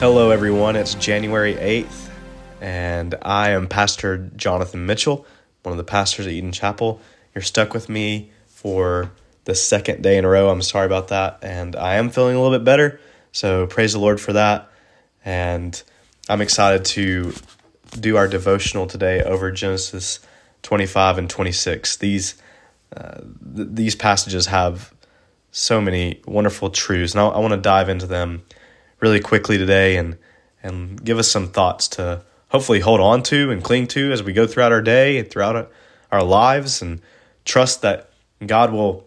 Hello, everyone. It's January 8th, and I am Pastor Jonathan Mitchell, one of the pastors at Eden Chapel. You're stuck with me for the second day in a row. I'm sorry about that, and I am feeling a little bit better, so praise the Lord for that. And I'm excited to do our devotional today over Genesis 25 and 26. These uh, th- these passages have so many wonderful truths, and I, I want to dive into them really quickly today and and give us some thoughts to hopefully hold on to and cling to as we go throughout our day and throughout our lives and trust that God will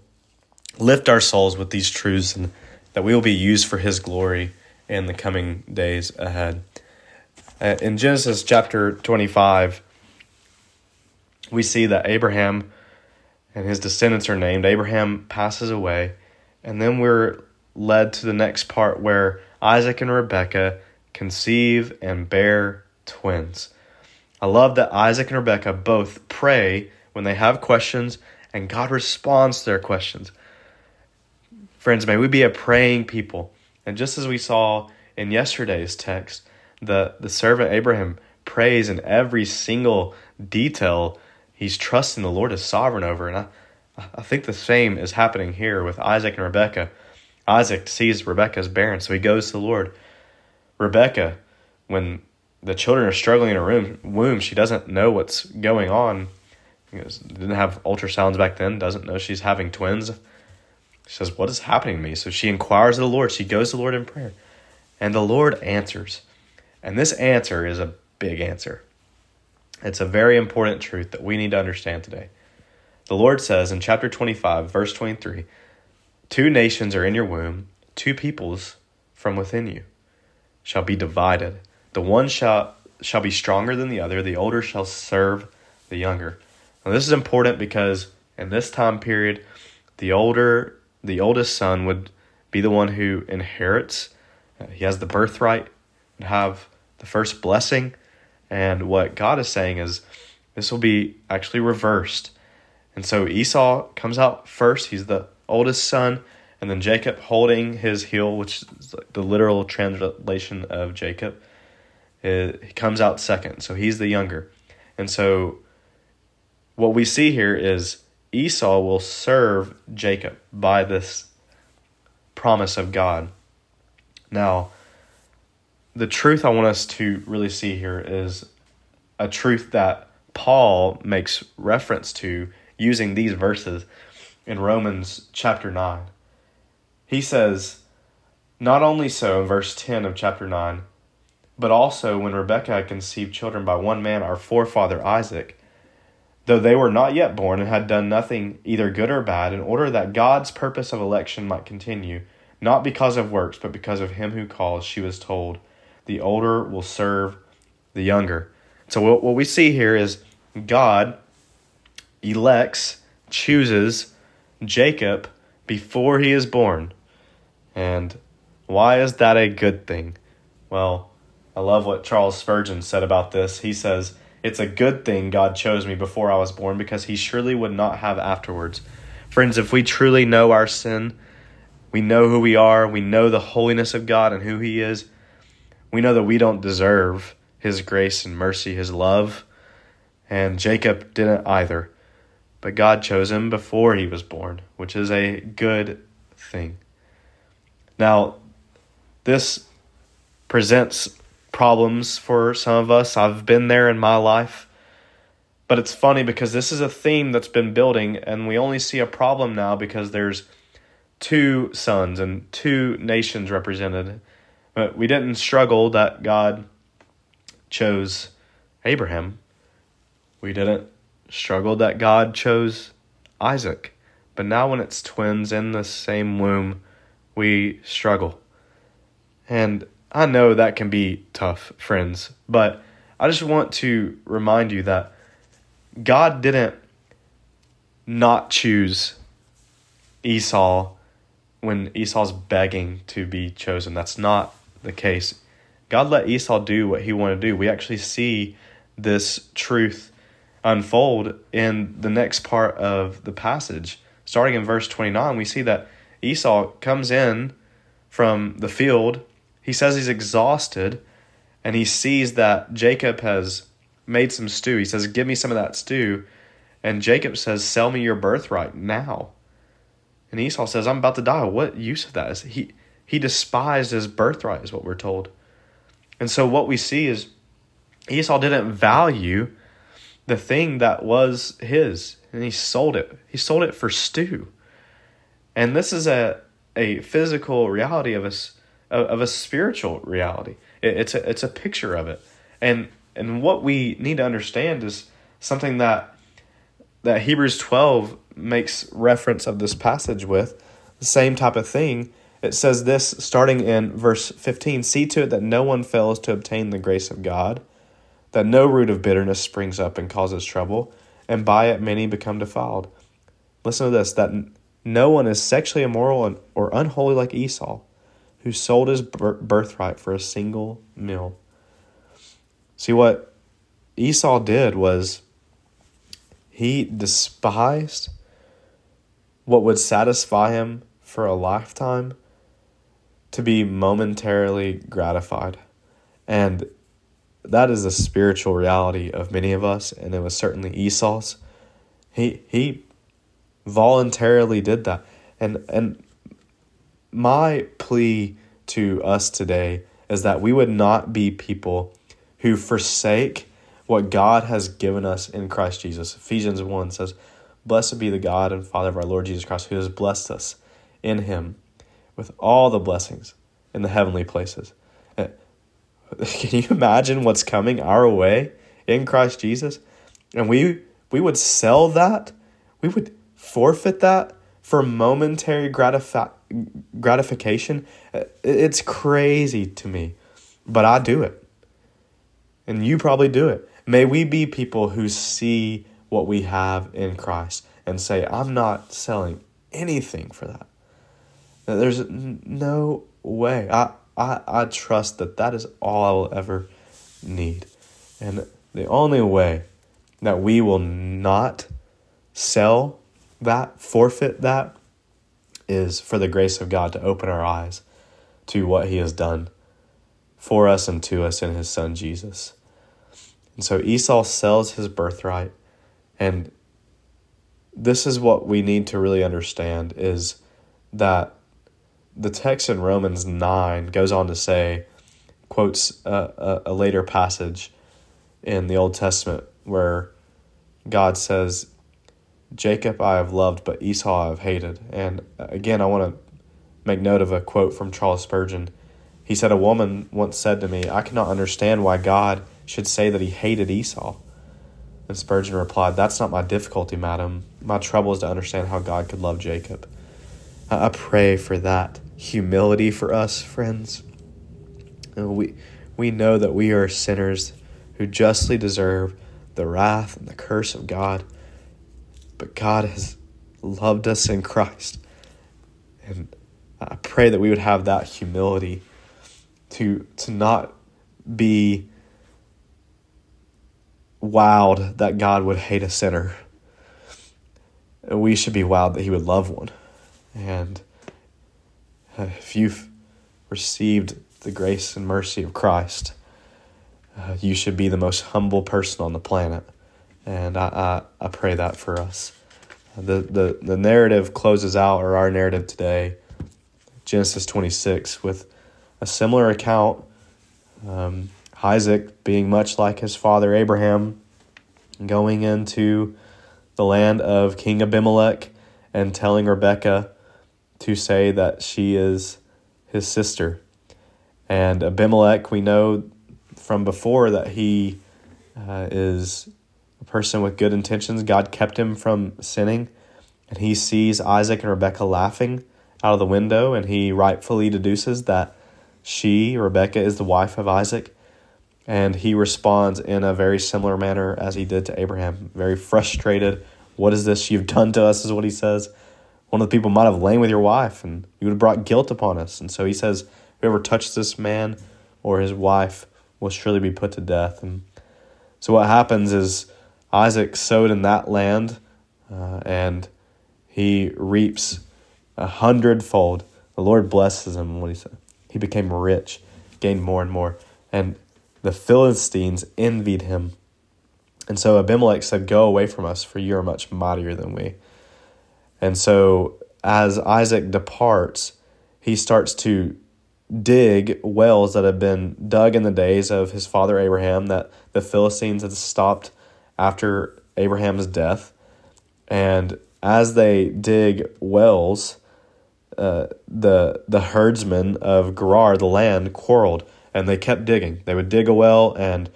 lift our souls with these truths and that we will be used for his glory in the coming days ahead. Uh, in Genesis chapter 25, we see that Abraham and his descendants are named. Abraham passes away, and then we're led to the next part where Isaac and Rebekah conceive and bear twins. I love that Isaac and Rebekah both pray when they have questions and God responds to their questions. Friends, may we be a praying people. And just as we saw in yesterday's text, the, the servant Abraham prays in every single detail. He's trusting the Lord is sovereign over. And I, I think the same is happening here with Isaac and Rebekah. Isaac sees Rebekah's barren, so he goes to the Lord. Rebekah, when the children are struggling in her room, womb, she doesn't know what's going on. Didn't have ultrasounds back then, doesn't know she's having twins. She says, What is happening to me? So she inquires of the Lord. She goes to the Lord in prayer. And the Lord answers. And this answer is a big answer. It's a very important truth that we need to understand today. The Lord says in chapter 25, verse 23 Two nations are in your womb, two peoples from within you shall be divided. The one shall, shall be stronger than the other, the older shall serve the younger. Now, this is important because in this time period, the older, the oldest son would be the one who inherits. Uh, he has the birthright, and have the first blessing. And what God is saying is this will be actually reversed. And so Esau comes out first. He's the oldest son, and then Jacob holding his heel, which is the literal translation of Jacob, eh, he comes out second. So he's the younger. And so what we see here is Esau will serve Jacob by this promise of God. Now, the truth I want us to really see here is a truth that Paul makes reference to using these verses in Romans chapter 9. He says, Not only so in verse 10 of chapter 9, but also when Rebekah had conceived children by one man, our forefather Isaac, though they were not yet born and had done nothing either good or bad, in order that God's purpose of election might continue, not because of works, but because of him who calls, she was told, The older will serve the younger. So, what we see here is God elects, chooses Jacob before he is born. And why is that a good thing? Well, I love what Charles Spurgeon said about this. He says, It's a good thing God chose me before I was born because he surely would not have afterwards. Friends, if we truly know our sin, we know who we are, we know the holiness of God and who he is, we know that we don't deserve his grace and mercy, his love. And Jacob didn't either. But God chose him before he was born, which is a good thing. Now, this presents problems for some of us. I've been there in my life. But it's funny because this is a theme that's been building, and we only see a problem now because there's two sons and two nations represented. But we didn't struggle that God chose Abraham. We didn't struggle that God chose Isaac. But now, when it's twins in the same womb, we struggle. And I know that can be tough, friends, but I just want to remind you that God didn't not choose Esau when Esau's begging to be chosen. That's not the case. God let Esau do what he wanted to do. We actually see this truth unfold in the next part of the passage. Starting in verse 29, we see that Esau comes in from the field he says he's exhausted and he sees that Jacob has made some stew. He says, Give me some of that stew. And Jacob says, Sell me your birthright now. And Esau says, I'm about to die. What use of that is he he despised his birthright, is what we're told. And so what we see is Esau didn't value the thing that was his, and he sold it. He sold it for stew. And this is a a physical reality of us of a spiritual reality. It's a it's a picture of it, and and what we need to understand is something that that Hebrews twelve makes reference of this passage with the same type of thing. It says this starting in verse fifteen: See to it that no one fails to obtain the grace of God, that no root of bitterness springs up and causes trouble, and by it many become defiled. Listen to this: that no one is sexually immoral or unholy like Esau who sold his birthright for a single meal. See, what Esau did was he despised what would satisfy him for a lifetime to be momentarily gratified. And that is the spiritual reality of many of us, and it was certainly Esau's. He he voluntarily did that. And and my plea to us today is that we would not be people who forsake what God has given us in Christ Jesus. Ephesians 1 says, Blessed be the God and Father of our Lord Jesus Christ, who has blessed us in him with all the blessings in the heavenly places. Can you imagine what's coming our way in Christ Jesus? And we we would sell that, we would forfeit that for momentary gratifi- gratification, it's crazy to me. But I do it. And you probably do it. May we be people who see what we have in Christ and say, I'm not selling anything for that. There's no way. I, I, I trust that that is all I will ever need. And the only way that we will not sell that, forfeit that, is for the grace of God to open our eyes to what He has done for us and to us in His Son Jesus. And so Esau sells his birthright, and this is what we need to really understand is that the text in Romans 9 goes on to say, quotes a, a, a later passage in the Old Testament where God says, Jacob I have loved, but Esau I have hated. And again, I want to make note of a quote from Charles Spurgeon. He said, A woman once said to me, I cannot understand why God should say that he hated Esau. And Spurgeon replied, That's not my difficulty, madam. My trouble is to understand how God could love Jacob. I pray for that humility for us, friends. We, we know that we are sinners who justly deserve the wrath and the curse of God. But God has loved us in Christ. And I pray that we would have that humility to to not be wowed that God would hate a sinner. We should be wowed that he would love one. And if you've received the grace and mercy of Christ, uh, you should be the most humble person on the planet. And I, I, I pray that for us. The, the, the narrative closes out, or our narrative today, Genesis 26, with a similar account. Um, Isaac being much like his father Abraham, going into the land of King Abimelech and telling Rebekah to say that she is his sister. And Abimelech, we know from before that he uh, is a person with good intentions. God kept him from sinning, and he sees Isaac and Rebekah laughing out of the window, and he rightfully deduces that she, Rebekah, is the wife of Isaac. And he responds in a very similar manner as he did to Abraham, very frustrated. What is this you've done to us? Is what he says. One of the people might have lain with your wife, and you would have brought guilt upon us. And so he says, Whoever touched this man or his wife will surely be put to death. And so what happens is Isaac sowed in that land, uh, and he reaps a hundredfold. The Lord blesses him. What he said, he became rich, gained more and more. And the Philistines envied him. And so Abimelech said, Go away from us, for you are much mightier than we. And so as Isaac departs, he starts to dig wells that have been dug in the days of his father Abraham that the Philistines had stopped after Abraham's death. And as they dig wells, uh, the the herdsmen of Gerar, the land, quarreled, and they kept digging. They would dig a well, and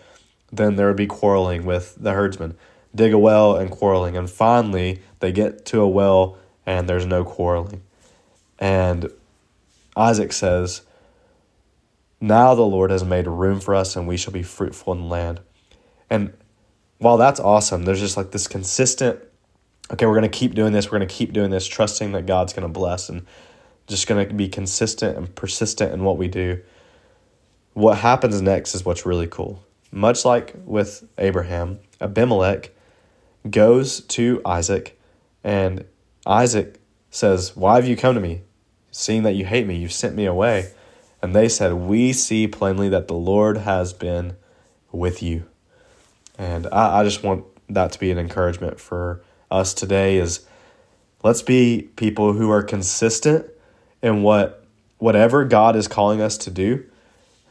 then there would be quarreling with the herdsmen. Dig a well and quarreling, and finally they get to a well, and there's no quarreling. And Isaac says, "Now the Lord has made room for us, and we shall be fruitful in the land." And while that's awesome, there's just like this consistent okay, we're going to keep doing this. We're going to keep doing this, trusting that God's going to bless and just going to be consistent and persistent in what we do. What happens next is what's really cool. Much like with Abraham, Abimelech goes to Isaac, and Isaac says, Why have you come to me? Seeing that you hate me, you've sent me away. And they said, We see plainly that the Lord has been with you. And I, I just want that to be an encouragement for us today is let's be people who are consistent in what whatever God is calling us to do.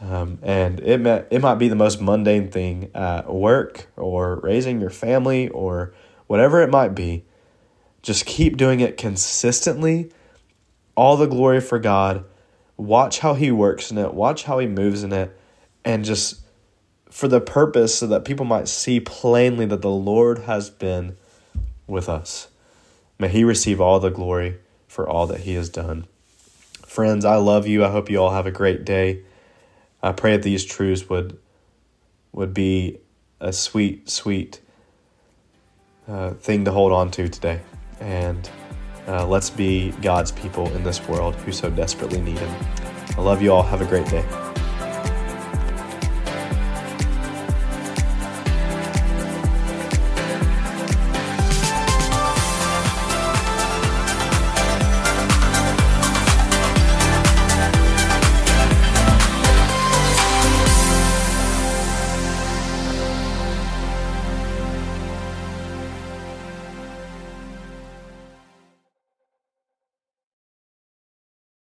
Um, and it may, it might be the most mundane thing at work or raising your family or whatever it might be. Just keep doing it consistently. All the glory for God. Watch how He works in it. Watch how He moves in it. And just for the purpose so that people might see plainly that the Lord has been with us. May He receive all the glory for all that He has done. Friends, I love you. I hope you all have a great day. I pray that these truths would would be a sweet, sweet uh, thing to hold on to today. And uh, let's be God's people in this world who so desperately need Him. I love you all. Have a great day.